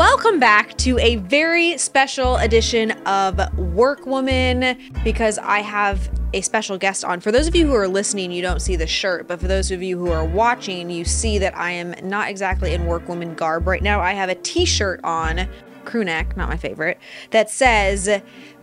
Welcome back to a very special edition of Workwoman because I have a special guest on. For those of you who are listening, you don't see the shirt, but for those of you who are watching, you see that I am not exactly in Workwoman garb right now. I have a t shirt on, crew neck, not my favorite, that says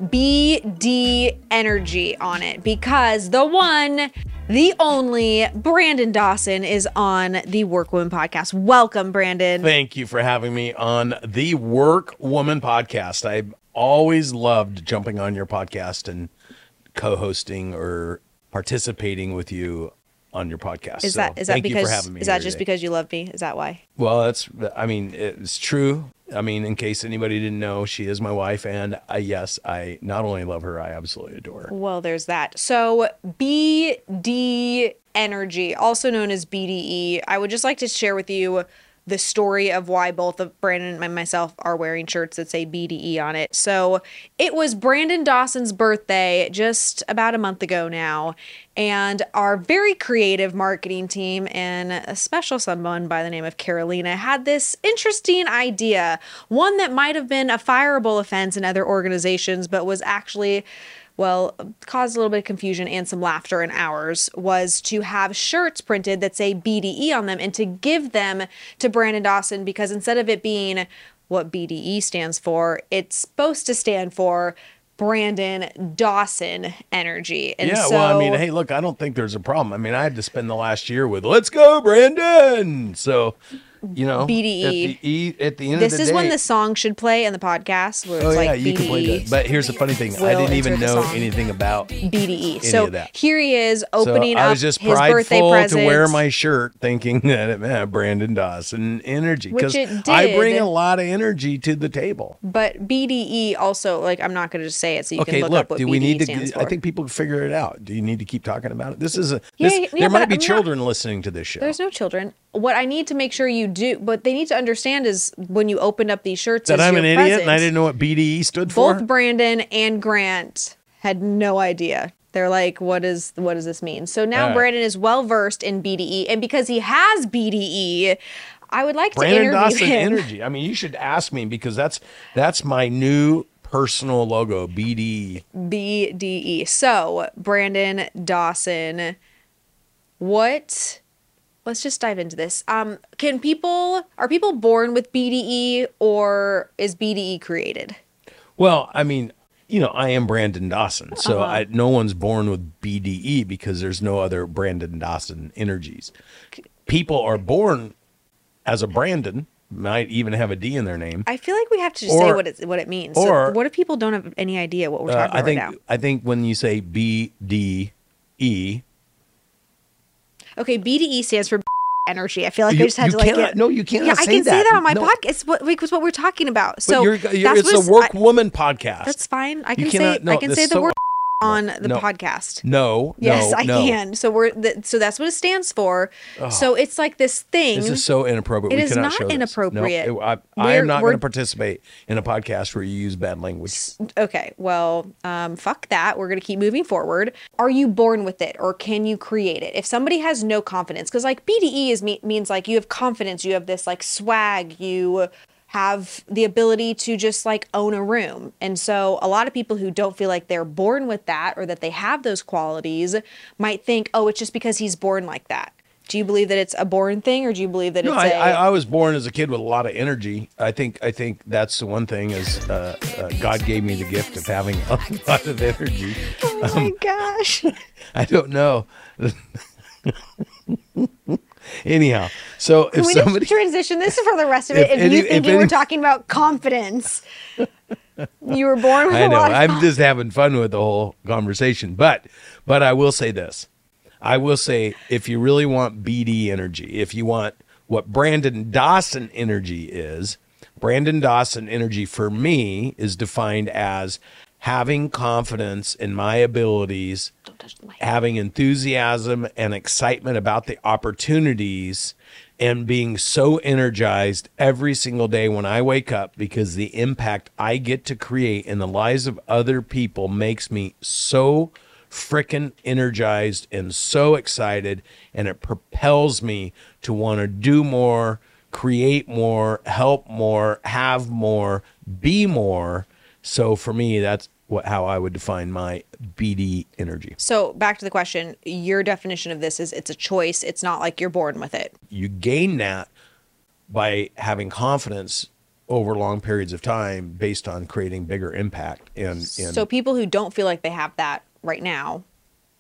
BD Energy on it because the one the only Brandon Dawson is on the Workwoman podcast. Welcome, Brandon. Thank you for having me on the Work Woman podcast. I always loved jumping on your podcast and co-hosting or participating with you on your podcast. Is So that is that thank you for because having me is that just today. because you love me? Is that why? Well, that's I mean it's true. I mean, in case anybody didn't know, she is my wife, and I, yes, I not only love her, I absolutely adore her. Well, there's that. So BD Energy, also known as BDE, I would just like to share with you the story of why both of Brandon and myself are wearing shirts that say BDE on it. So it was Brandon Dawson's birthday just about a month ago now, and our very creative marketing team and a special someone by the name of Carolina had this interesting idea, one that might have been a fireable offense in other organizations, but was actually well, caused a little bit of confusion and some laughter in ours was to have shirts printed that say BDE on them and to give them to Brandon Dawson because instead of it being what BDE stands for, it's supposed to stand for Brandon Dawson Energy. And yeah, so, well, I mean, hey, look, I don't think there's a problem. I mean, I had to spend the last year with "Let's go, Brandon." So, you know, BDE. at the, e, at the end this of the is day, when the song should play in the podcast where it's Oh like yeah, you BDE. can play that. But here's the funny thing: I didn't even know anything about BDE. So of that. here he is So opening I up was just his birthday prideful present. to wear my shirt, thinking that it meant Brandon Dawson energy because I bring a lot of energy to the table. But BDE also, like, I'm not going to just say it, so you Okay, can look, look, up what do BDE we need to? stands I think people can figure it out. Do you need to keep talking about it? This is a. This, yeah, there but might be I'm not- children listening to this show. There's no children. What I need to make sure you do, what they need to understand is when you opened up these shirts, that I'm an idiot and I didn't know what BDE stood for. Both Brandon and Grant had no idea. They're like, what is what does this mean? So now right. Brandon is well versed in BDE, and because he has BDE, I would like to Brandon interview Dawson him. energy. I mean, you should ask me because that's that's my new personal logo. BDE. BDE. So, Brandon Dawson, what let's just dive into this. Um can people are people born with BDE or is BDE created? Well, I mean, you know, I am Brandon Dawson, so Uh-huh. I, no one's born with BDE because there's no other Brandon Dawson energies. People are born as a Brandon, might even have a D in their name. I feel like we have to just say what it what it means. or- so what if people don't have any idea what we're Uh, talking I about think right now? I think when you say BDE, Okay, BDE stands for energy. I feel like I just had to like get- no, you cannot Yeah, I can say that. that on my No. podcast. It's what because what we're talking about. So you're, you're, that's it's a work I- woman podcast. That's fine. I You can say no, I can say the so word on the No. podcast. no, Yes, no, I no. can. So we're th- so that's what it stands for. So it's like this thing. This is so inappropriate. It we is not inappropriate. No, I, I am not going to participate in a podcast where you use bad language. okay, well, um, fuck that. We're gonna keep moving forward. Are you born with it, or can you create it? If somebody has no confidence, because like BDE is me- means like you have confidence, you have this like swag, you have the ability to just like own a room. And so a lot of people who don't feel like they're born with that or that they have those qualities might think, oh, it's just because he's born like that. Do you believe that it's a born thing, or do you believe that No, it's I, a I, I was born as a kid with a lot of energy. I think I think that's the one thing is uh, uh, God gave me the gift of having a lot of energy. Oh my gosh. I don't know. Anyhow, so Can if we somebody just transition this for the rest of it? If If, any- you if thinking we're any- talking about confidence, you were born with I a know. lot of I'm just having fun with the whole conversation. But but I will say this. I will say if you really want BD energy, if you want what Brandon Dawson energy is, Brandon Dawson energy for me is defined as having confidence in my abilities, Don't touch the mic. having enthusiasm and excitement about the opportunities and being so energized every single day when I wake up because the impact I get to create in the lives of other people makes me so freaking energized and so excited and it propels me to want to do more create more, help more, have more, be more. So for me, that's what how I would define my BD energy. So back to the question, your definition of this is it's a choice. It's not like you're born with it. You gain that by having confidence over long periods of time based on creating bigger impact and, and So people who don't feel like they have that right now,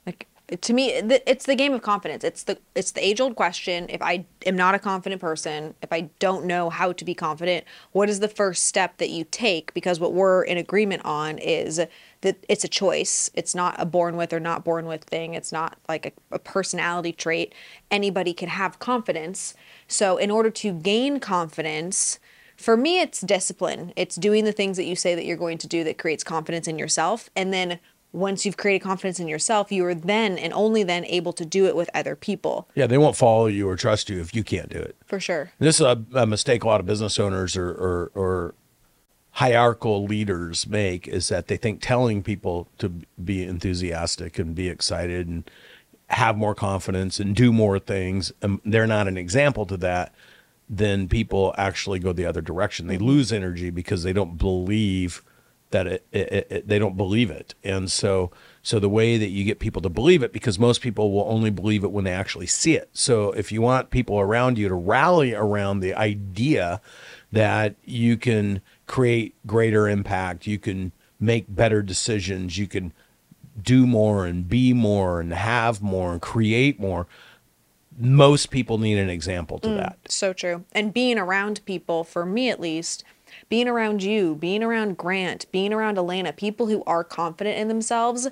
like to me, it's the game of confidence. It's the it's the age old question. If I am not a confident person, if I don't know how to be confident, what is the first step that you take? Because what we're in agreement on is that it's a choice. It's not a born with or not born with thing. It's not like a, a personality trait. Anybody can have confidence. So in order to gain confidence, for me it's discipline it's doing the things that you say that you're going to do that creates confidence in yourself and then once you've created confidence in yourself you are then and only then able to do it with other people yeah, they won't follow you or trust you if you can't do it. for sure This is a, a mistake a lot of business owners or, or, or hierarchical leaders make is that they think telling people to be enthusiastic and be excited and have more confidence and do more things, and they're not an example to that, then people actually go the other direction. They mm-hmm. lose energy because they don't believe that it, it, it, they don't believe it. And so so the way that you get people to believe it because most people will only believe it when they actually see it. So if you want people around you to rally around the idea that you can create greater impact you can make better decisions you can do more and be more and have more and create more most people need an example to mm, that. So true. And being around people, for me at least, being around you, being around Grant, being around Elena, people who are confident in themselves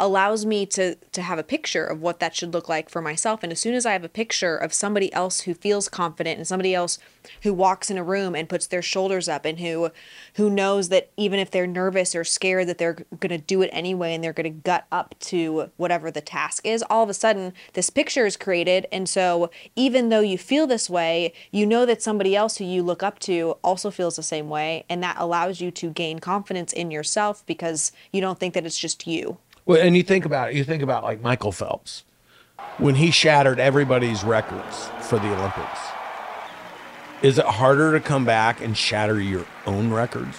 allows me to to have a picture of what that should look like for myself. And as soon as I have a picture of somebody else who feels confident and somebody else who walks in a room and puts their shoulders up and who who knows that even if they're nervous or scared that they're going to do it anyway and they're going to gut up to whatever the task is, all of a sudden this picture is created and so even though you feel this way, you know that somebody else who you look up to also feels the same way and that allows you to gain confidence in yourself because you don't think that it's just you. Well, and you think about it. You think about like Michael Phelps when he shattered everybody's records for the Olympics. Is it harder to come back and shatter your own records,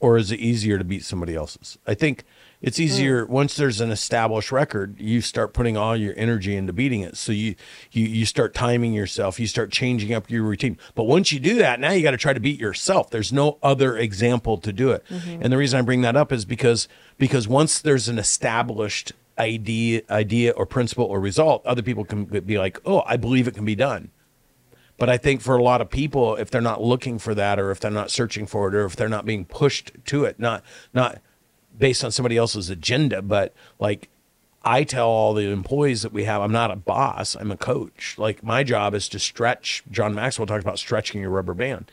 or is it easier to beat somebody else's? I think it's hmm. easier once there's an established record. You start putting all your energy into beating it. So you you you start timing yourself. You start changing up your routine. But once you do that, now you got to try to beat yourself. There's no other example to do it. Mm-hmm. And the reason I bring that up is because because once there's an established idea idea or principle or result, other people can be like, oh, I believe it can be done. But I think for a lot of people, if they're not looking for that, or if they're not searching for it, or if they're not being pushed to it, not not based on somebody else's agenda, but like I tell all the employees that we have, I'm not a boss, I'm a coach. Like my job is to stretch. John Maxwell talked about stretching your rubber band.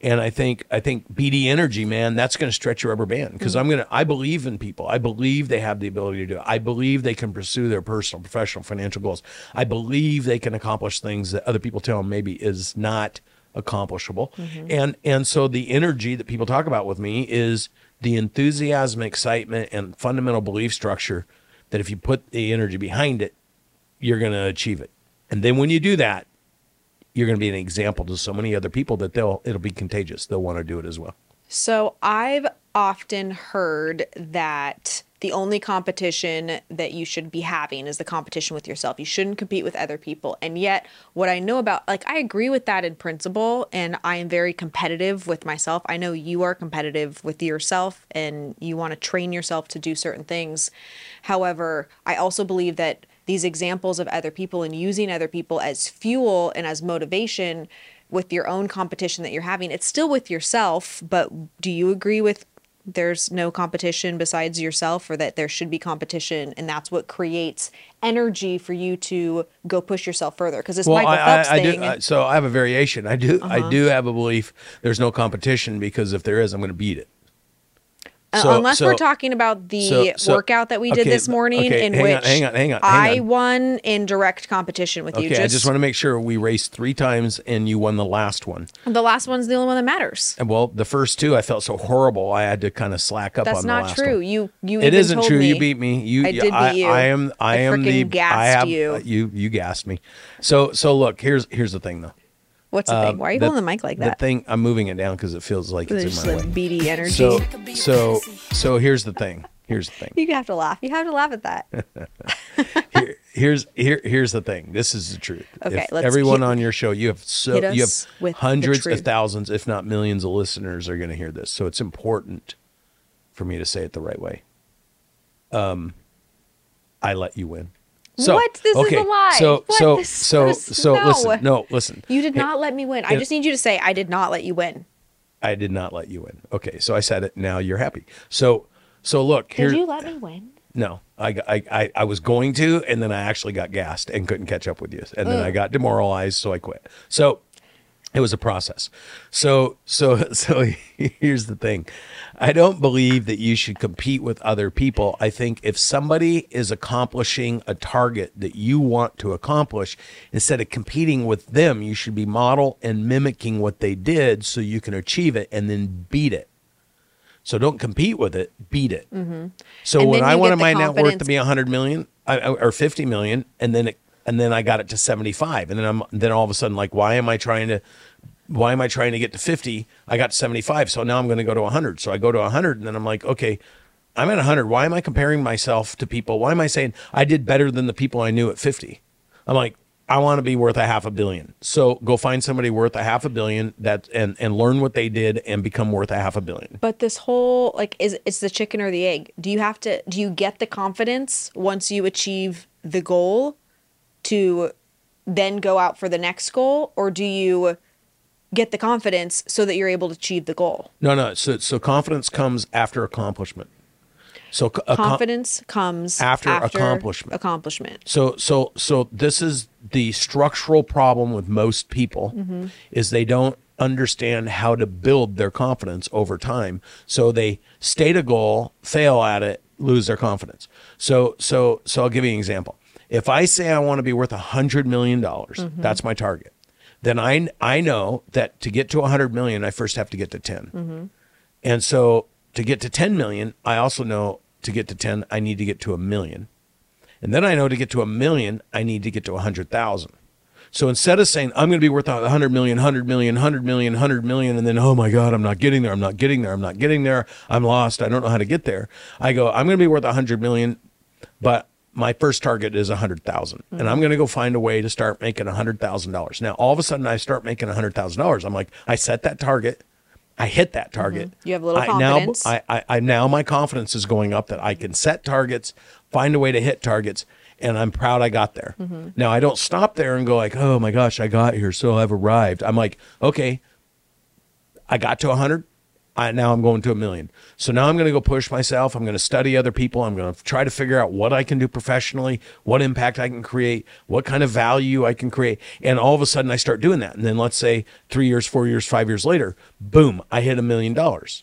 And I think I think BD energy, man, that's going to stretch your rubber band because mm-hmm. I'm gonna. I believe in people. I believe they have the ability to do it. I believe they can pursue their personal, professional, financial goals. I believe they can accomplish things that other people tell them maybe is not accomplishable. Mm-hmm. And and so the energy that people talk about with me is the enthusiasm, excitement, and fundamental belief structure that if you put the energy behind it, you're going to achieve it. And then when you do that, you're going to be an example to so many other people that they'll it'll be contagious. They'll want to do it as well. So I've often heard that the only competition that you should be having is the competition with yourself. You shouldn't compete with other people. And yet, what I know about, like, I agree with that in principle, and I am very competitive with myself. I know you are competitive with yourself and you want to train yourself to do certain things. However, I also believe that these examples of other people and using other people as fuel and as motivation with your own competition that you're having, it's still with yourself. But do you agree with there's no competition besides yourself or that there should be competition and that's what creates energy for you to go push yourself further because this Michael I, Phelps I, I thing do. So I have a variation. I do. Uh-huh. I do have a belief. There's no competition because if there is, I'm going to beat it. Uh, So- unless so- we're talking about the so- workout that we did okay, this morning okay, in hang on, which hang on, hang on, hang I on. won in direct competition with you Okay, I just want to make sure we raced three times and you won the last one. the last one's the only one that matters And well, the first two I felt so horrible, I had to kind of slack up that's on the not last true one. you you It isn't true. me. You beat me. You, I did beat you. I am. I, I am the. gassed I have you. You you gassed me. So so look. Here's here's the thing though. What's the thing? Why are you the- holding the mic like that? The that? thing I'm moving it down because it feels like It's it's just in my like way. BD energy. So so so here's the thing. Here's the thing. you have to laugh. You have to laugh at that. Here, here's here here's the thing. This is the truth. Okay, If let's everyone hit- on your show, you have so you have with hundreds of thousands, if not millions, of listeners are going to hear this. So it's important for me to say it the right way. Um, I let you win. So, What? This is a lie. So What? so This- so this- so no. listen. No, listen. You did Hey, not let me win. I just need you to say I did not let you win. I did not let you win. Okay, so I said it. Now you're happy. So so look here. Did you let me win? No, I, I, I, I was going to, and then I actually got gassed and couldn't catch up with you, and then I got demoralized, so I quit. So it was a process. So so so here's the thing, I don't believe that you should compete with other people. I think if somebody is accomplishing a target that you want to accomplish, instead of competing with them, you should be model and mimicking what they did, so you can achieve it and then beat it. So don't compete with it, beat it. So Mm-hmm. And when I wanted my net worth to be 100 million I- or 50 million, and then it, and then I got it to 75, and then I'm then all of a sudden like, why am I trying to? Why am I trying to get to 50? I got 75, so now I'm going to go to 100. So I go to 100, and then I'm like, okay, I'm at 100. Why am I comparing myself to people? Why am I saying I did better than the people I knew at 50? I'm like, I want to be worth a half a billion. So go find somebody worth a half a billion that and and learn what they did and become worth a half a billion. But this whole like is it's the chicken or the egg. Do you have to do you get the confidence once you achieve the goal to then go out for the next goal or do you get the confidence so that you're able to achieve the goal? No, no. So, so confidence comes after accomplishment. So com- Confidence comes After accomplishment. Accomplishment. So, so, so this is the structural problem with most people Mm-hmm. is they don't understand how to build their confidence over time. So they state a goal, fail at it, lose their confidence. So, so, so I'll give you an example. If I say I want to be worth a hundred million dollars, Mm-hmm. that's my target. Then I I know that to get to a hundred million, I first have to get to 10 Mm-hmm. And so to get to 10 million, I also know to get to 10, I need to get to a million. And then I know to get to a million, I need to get to a 100,000. So instead of saying, I'm going to be worth a 100 million, 100 million, 100 million, 100 million, and then, oh my God, I'm not getting there, I'm not getting there, I'm not getting there, I'm lost, I don't know how to get there. I go, I'm going to be worth a 100 million, but my first target is a 100,000. And I'm going to go find a way to start making a $100,000. Now, all of a sudden, I start making a $100,000. I'm like, I set that target. I hit that target. You have a little I confidence. Now, I, I, I now my confidence is going up that I can set targets, find a way to hit targets, and I'm proud I got there. Mm-hmm. Now I don't stop there and go like, oh my gosh, I got here, so I've arrived. I'm like, okay, I got to a 100. I, now I'm going to a million. So now I'm going to go push myself. I'm going to study other people. I'm going to try to figure out what I can do professionally, what impact I can create, what kind of value I can create. And all of a sudden I start doing that. And then let's say three years, four years, five years later, boom, I hit a million dollars.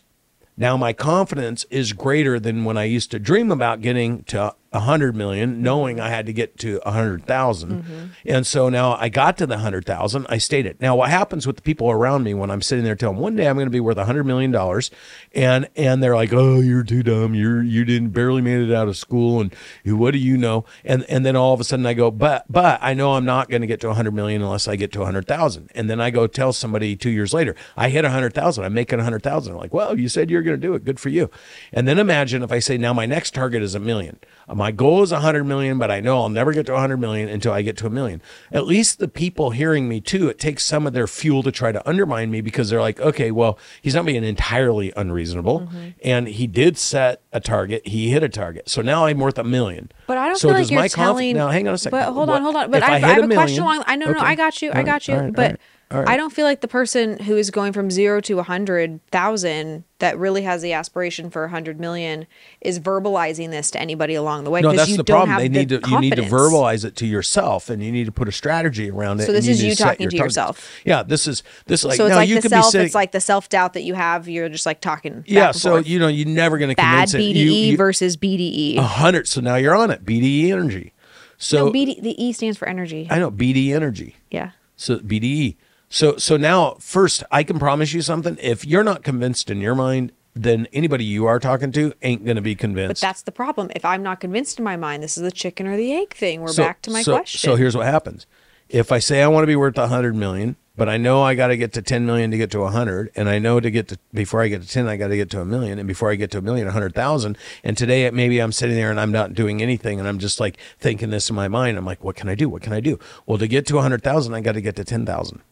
Now my confidence is greater than when I used to dream about getting to a hundred million, knowing I had to get to a hundred mm-hmm. And so now I got to the hundred thousand. I stayed it. Now what happens with the people around me when I'm sitting there telling them one day I'm going to be worth a hundred million dollars, and and they're like, oh, you're too dumb. You're you didn't barely made it out of school, and what do you know? And and then all of a sudden I go, but but I know I'm not going to get to a hundred million unless I get to a hundred thousand. And then I go tell somebody two years later, I hit a hundred thousand. I'm making a hundred thousand. Like, well, you said you're going to do it. Good for you. And then imagine if I say now my next target is a million. Uh, My goal is hundred million, but I know I'll never get to hundred million until I get to a million. At least the people hearing me too, it takes some of their fuel to try to undermine me because they're like, okay, well, he's not being entirely unreasonable, and he did set a target. He hit a target, so now I'm worth a million. But I don't so feel like you're my conf- telling. Now, hang on a second. But hold What- on, hold on. But I, I, hit have a, million- question along. I know, no, Okay. I got you. I got you. right, but right, right. I don't feel like the person who is going from zero to a hundred thousand that really has the aspiration for a hundred million is verbalizing this to anybody along the way. No, that's the problem. They the need to you need to verbalize it to yourself, and you need to put a strategy around it. So this is you talking to yourself. Yeah, this is this is like so it's now like you the self. sitting. It's like the self doubt that you have. You're just like talking. Yeah, so forth. you know you're never going to bad convince it. BDE You- you- versus BDE. a hundred. So now you're on it. BDE energy. So no, BD. The E stands for energy. I know BD energy. yeah. So BDE. So so now first I can promise you something. If you're not convinced in your mind, then anybody you are talking to ain't going to be convinced. But that's the problem. If I'm not convinced in my mind, this is the chicken or the egg thing. We're So- back to my so, question. So here's what happens. If I say I want to be worth a hundred million, but I know I got to get to 10 million to get to 100. And I know to get to, before I get to 10, I got to get to a million. And before I get to a million, 100,000. And today, maybe I'm sitting there and I'm not doing anything. And I'm just like thinking this in my mind. I'm like, what can I do? What can I do? Well, to get to 100,000, I got to get to 10,000.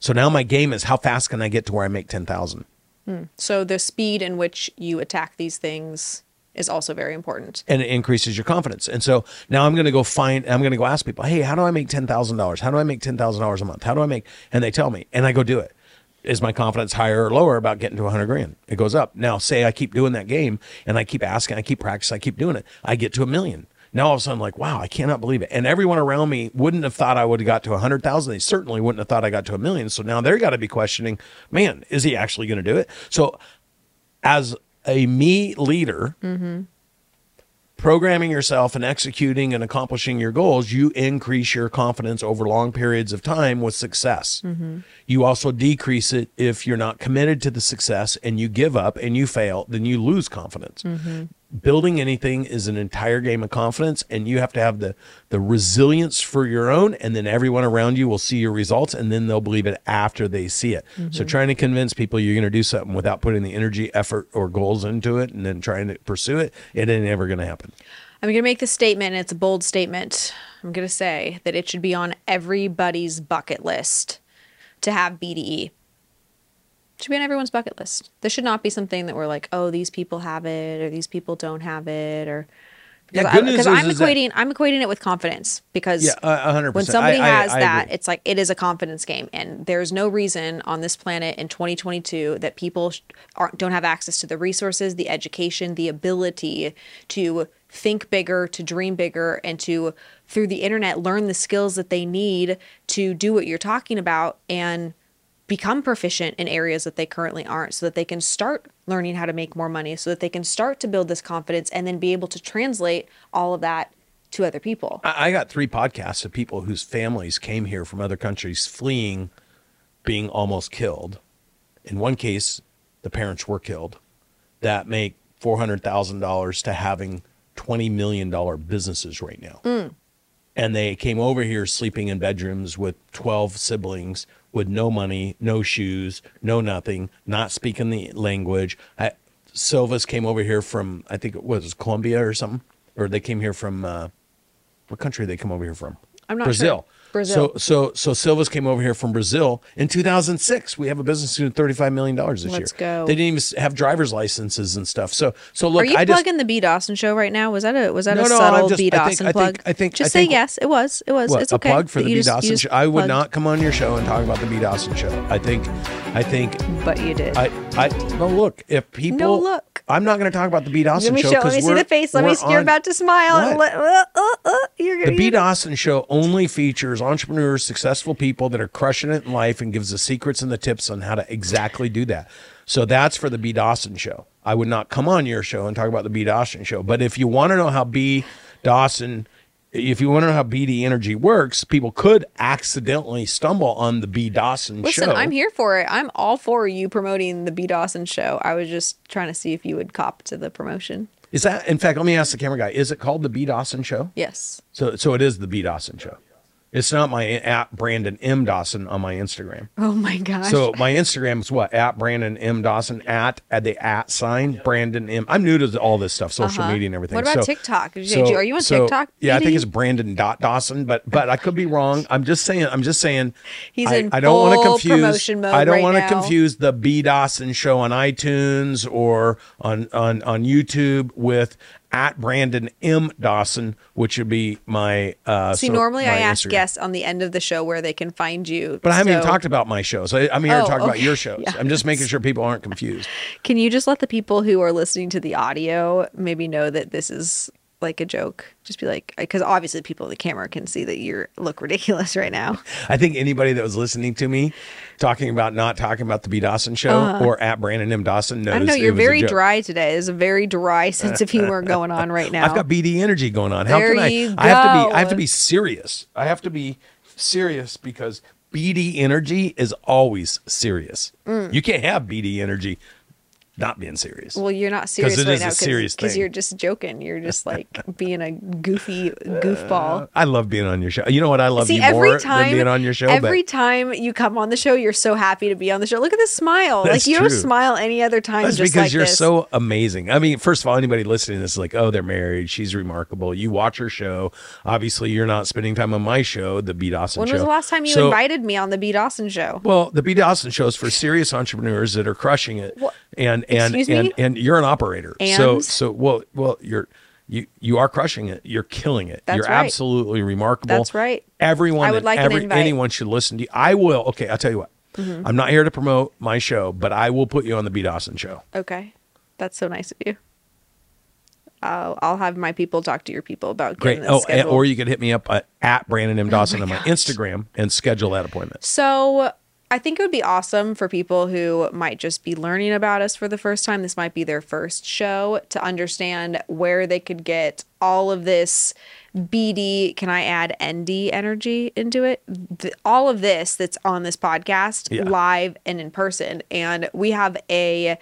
So now my game is how fast can I get to where I make 10,000? Hmm. So the speed in which you attack these things is also very important. and it increases your confidence. And so now I'm going to go find, I'm going to go ask people, hey, how do I make $10,000? How do I make $10,000 a month? How do I make, and they tell me, and I go do it. Is my confidence higher or lower about getting to 100 grand? It goes up. Now, say I keep doing that game and I keep asking, I keep practicing, I keep doing it. I get to a million. Now all of a sudden, like, wow, I cannot believe it. And everyone around me wouldn't have thought I would have got to 100,000. They certainly wouldn't have thought I got to a million. So now they're got to be questioning, man, is he actually going to do it? So as a me leader, mm-hmm. programming yourself and executing and accomplishing your goals, you increase your confidence over long periods of time with success. Mm-hmm. You also decrease it if you're not committed to the success and you give up and you fail, then you lose confidence. Mm-hmm. Building anything is an entire game of confidence, and you have to have the, the resilience for your own, and then everyone around you will see your results, and then they'll believe it after they see it. So, mm-hmm. trying to convince people you're going to do something without putting the energy, effort, or goals into it, and then trying to pursue it, it ain't ever going to happen. I'm going to make this statement, and it's a bold statement. I'm going to say that it should be on everybody's bucket list to have BDE. Should be on everyone's bucket list. This should not be something that we're like, oh, these people have it, or these people don't have it, or Yeah, because good I- news is- I'm is that- equating I'm equating it with confidence because Yeah, a hundred when somebody I- has I that, agree. it's like it is a confidence game, and there's no reason on this planet in 2022 that people sh- aren't, don't have access to the resources, the education, the ability to think bigger, to dream bigger, and to through the internet learn the skills that they need to do what you're talking about and become proficient in areas that they currently aren't so that they can start learning how to make more money so that they can start to build this confidence and then be able to translate all of that to other people. I got three podcasts of people whose families came here from other countries fleeing being almost killed. In one case, the parents were killed that make $400,000 to having $20 million businesses right now. Mm. And they came over here sleeping in bedrooms with 12 siblings with no money, no shoes, no nothing, not speaking the language. I, Silva's came over here from, I think it was Colombia or something, or they came here from, uh, what country did they come over here from? I'm not Brazil. sure. Brazil. So so so Silva's came over here from Brazil in 2006. We have a business doing 35 million dollars this Let's year. go. They didn't even have driver's licenses and stuff. So so look, Are you I just plugging the B Dawson show right now? Was that a was that No, a no, subtle just- B I think- Dawson I think- plug? I think- just I say think- yes. It was. It was. what, it's a okay. plug for the B Dawson show. I would plugged, not come on your show and talk about the B Dawson show. I think I think But you did. I I no look if people No, look. I'm not going to talk about the B Dawson let me show show. Let me see the face. Let me. You're about to smile. let- uh, uh, uh, you're. The B you're- Dawson Show only features entrepreneurs, successful people that are crushing it in life and gives the secrets and the tips on how to exactly do that. So that's for the B Dawson Show. I would not come on your show and talk about the B Dawson Show. But if you want to know how B Dawson, if you want to know how BD Energy works, people could accidentally stumble on the B Dawson show. Listen, Show. I'm here for it. I'm all for you promoting the B Dawson show. I was just trying to see if you would cop to the promotion. Is that, in fact, let me ask the camera guy, is it called the B Dawson Show? Yes. So, so it is the B Dawson Show. It's not my at Brandon M Dawson on my Instagram. Oh my gosh. So my Instagram is what at Brandon M Dawson at at the at sign Brandon M. I'm new to all this stuff, social Uh-huh. media and everything. What about So- TikTok? You- are you on TikTok, Yeah, I think it's Brandon dot Dawson, but but I could be wrong. I'm just saying. I'm just saying. He's I, in I don't wanna full confuse. promotion mode I don't right wanna confuse the B Dawson show on iTunes or on on on YouTube with at Brandon M Dawson, which would be my. Uh, See, so- normally I ask Instagram. guests on the end of the show where they can find you. But I haven't even talked about my shows. I, I'm here Oh, to talk about your shows. Yeah. I'm just making sure people aren't confused. Can you just let the people who are listening to the audio maybe know that this is like a joke? Just be like, because obviously people in the camera can see that you look ridiculous right now. I think anybody that was listening to me talking about not talking about the B Dawson show or at Brandon M Dawson knows. I know. You're very dry today. There's a very dry sense of humor going on right now. I've got BD energy going on. How There can I? you I have to be. I have to be serious. I have to be serious because BD energy is always serious. Mm. You can't have BD energy not being serious. Well, you're not serious it right is a now serious because you're just joking. You're just like you're just joking. Because you're just joking. You're just joking. You're just like being a goofy goofball. Uh, I love being on your show. You know what? I love See, you every more time than being on your show. every but time you come on the show, you're so happy to be on the show. Look at this smile. That's like you don't smile any other time. that's just because like you're this. so amazing. I mean, first of all, anybody listening to this is like, oh, they're married. She's remarkable. You watch her show. Obviously, you're not spending time on my show, the B. Dawson When show. When was the last time you So- invited me on the B Dawson show? Well, the B. Dawson show is for serious entrepreneurs that are crushing it, What? and and Excuse and me? and you're an operator. So And? so well well you're you you are crushing it. You're killing it. That's you're right. absolutely remarkable. That's right. Everyone, I would like an every, invite. Mm-hmm. anyone should listen to you. I will. Okay, I'll tell you what. I'm not here to promote my show, but I will put you on the B. Dawson show. Okay, that's so nice of you. I'll, I'll have my people talk to your people about Great. this Oh, scheduled. or you could hit me up at, at Brandon M. Dawson my on my gosh. Instagram and schedule that appointment. So I think it would be awesome for people who might just be learning about us for the first time. This might be their first show to understand where they could get all of this BD. Can I add ND energy into it? Th- all of this that's on this podcast, Yeah. live and in person. And we have a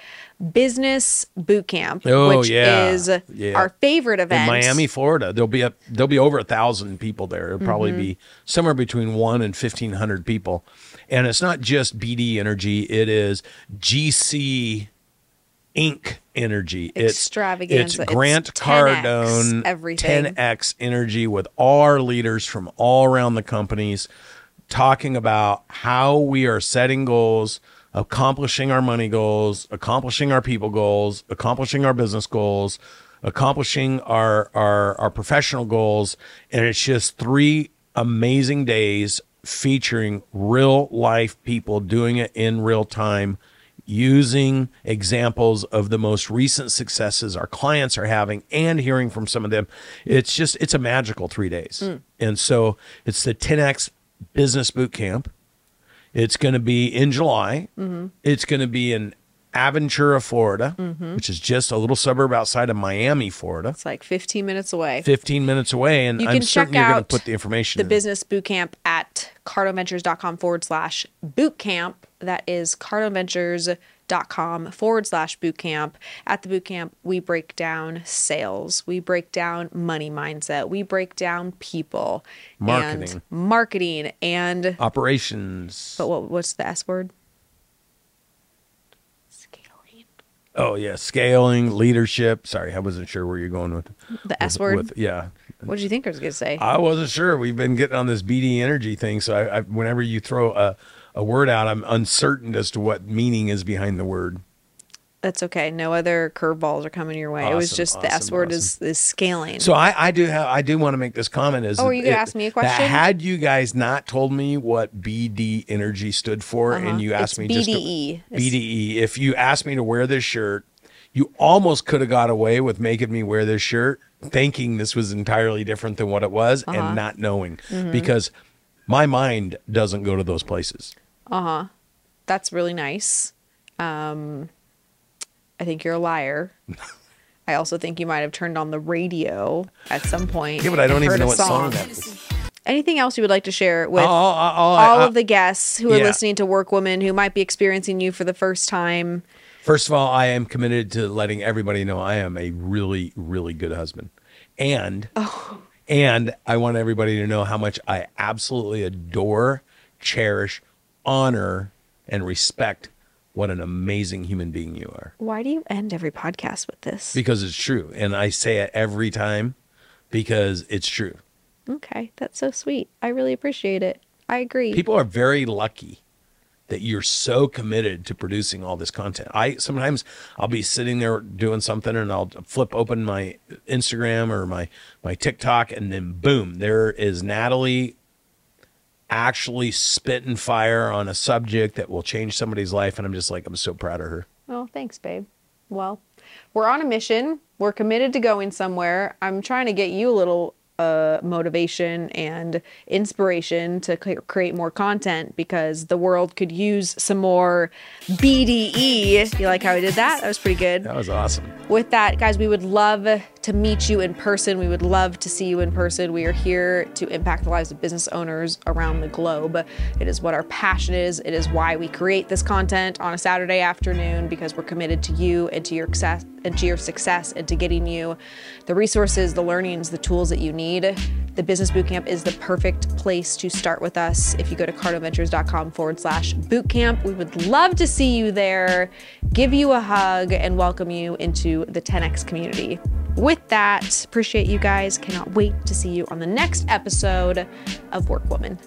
business boot camp, Oh, which yeah. is Yeah. our favorite event in Miami, Florida. There'll be a there'll be over a thousand people there. It'll probably Mm-hmm. be somewhere between one and fifteen hundred people, and it's not just BD Energy. It is GC Inc. Energy. It's Extravaganza. It's It's Grant 10X Cardone everything. 10x Energy with all our leaders from all around the companies talking about how we are setting goals, accomplishing our money goals, accomplishing our people goals, accomplishing our business goals, accomplishing our our our professional goals, and it's just three amazing days featuring real life people doing it in real time using examples of the most recent successes our clients are having and hearing from some of them. It's just it's a magical three days. Hmm. And so it's the 10x business boot camp. It's going to be in july. Mm-hmm. It's going to be in aventura florida mm-hmm. which is just a little suburb outside of miami florida It's like 15 minutes away. 15 minutes away and You i'm certain you're going to put the information the in. business boot camp at cardoneventures.com forward slash boot camp. That is cardoneventures.com forward slash boot camp. At the boot camp, we break down sales, we break down money mindset, we break down people, Marketing. and marketing, and operations but what what's the S word? Scaling. Oh yeah scaling leadership sorry i wasn't sure where you're going with The S with- word. with- yeah What did you think I was gonna say? I wasn't sure. We've been getting on this BD energy thing, so I, I, whenever you throw a, a word out, I'm uncertain as to what meaning is behind the word. That's okay. No other curveballs are coming your way. it was Awesome, just the S awesome, word is is scaling. So I, I do have I do want to make this comment. Is Oh, are you gonna it- ask me a that question? Had you guys not told me what BD energy stood for, and you asked Uh-huh. It's me just to- BDE. BDE, if you asked me to wear this shirt, you almost could have got away with making me wear this shirt, thinking this was entirely different than what it was, Uh-huh. and not knowing Mm-hmm. because my mind doesn't go to those places. Uh huh. That's really nice. Um, I think you're a liar. I also think you might have turned on the radio at some point. Yeah, but I don't even know what song that was. Anything else you would like to share with oh, oh, oh, oh, all I- of the guests who are yeah. listening to Work Woman who might be experiencing you for the first time? First of all, I am committed to letting everybody know I am a really, really good husband. And oh. and I want everybody to know how much I absolutely adore, cherish, honor, and respect what an amazing human being you are. Why do you end every podcast with this? Because it's true. And I say it every time because it's true. Okay, that's so sweet. I really appreciate it. I agree. People are very lucky that you're so committed to producing all this content. I sometimes I'll be sitting there doing something and I'll flip open my Instagram or my my TikTok and then boom, there is Natalie actually spitting fire on a subject that will change somebody's life and I'm just like I'm so proud of her. Oh, thanks, babe. Well, we're on a mission. We're committed to going somewhere. I'm trying to get you a little uh, motivation and inspiration to c- create more content because the world could use some more BDE. You like how I did that? That was pretty good. That was awesome. With that, guys, we would love to meet you in person. We would love to see you in person. We are here to impact the lives of business owners around the globe. It is what our passion is. It is why we create this content on a Saturday afternoon because we're committed to you and to your success and to your success and to getting you the resources, the learnings, the tools that you need. The Business Bootcamp is the perfect place to start with us. If you go to cardoneventures.com forward slash bootcamp, we would love to see you there, give you a hug, and welcome you into the 10X community. With that, appreciate you guys. Cannot wait to see you on the next episode of Work Workwoman.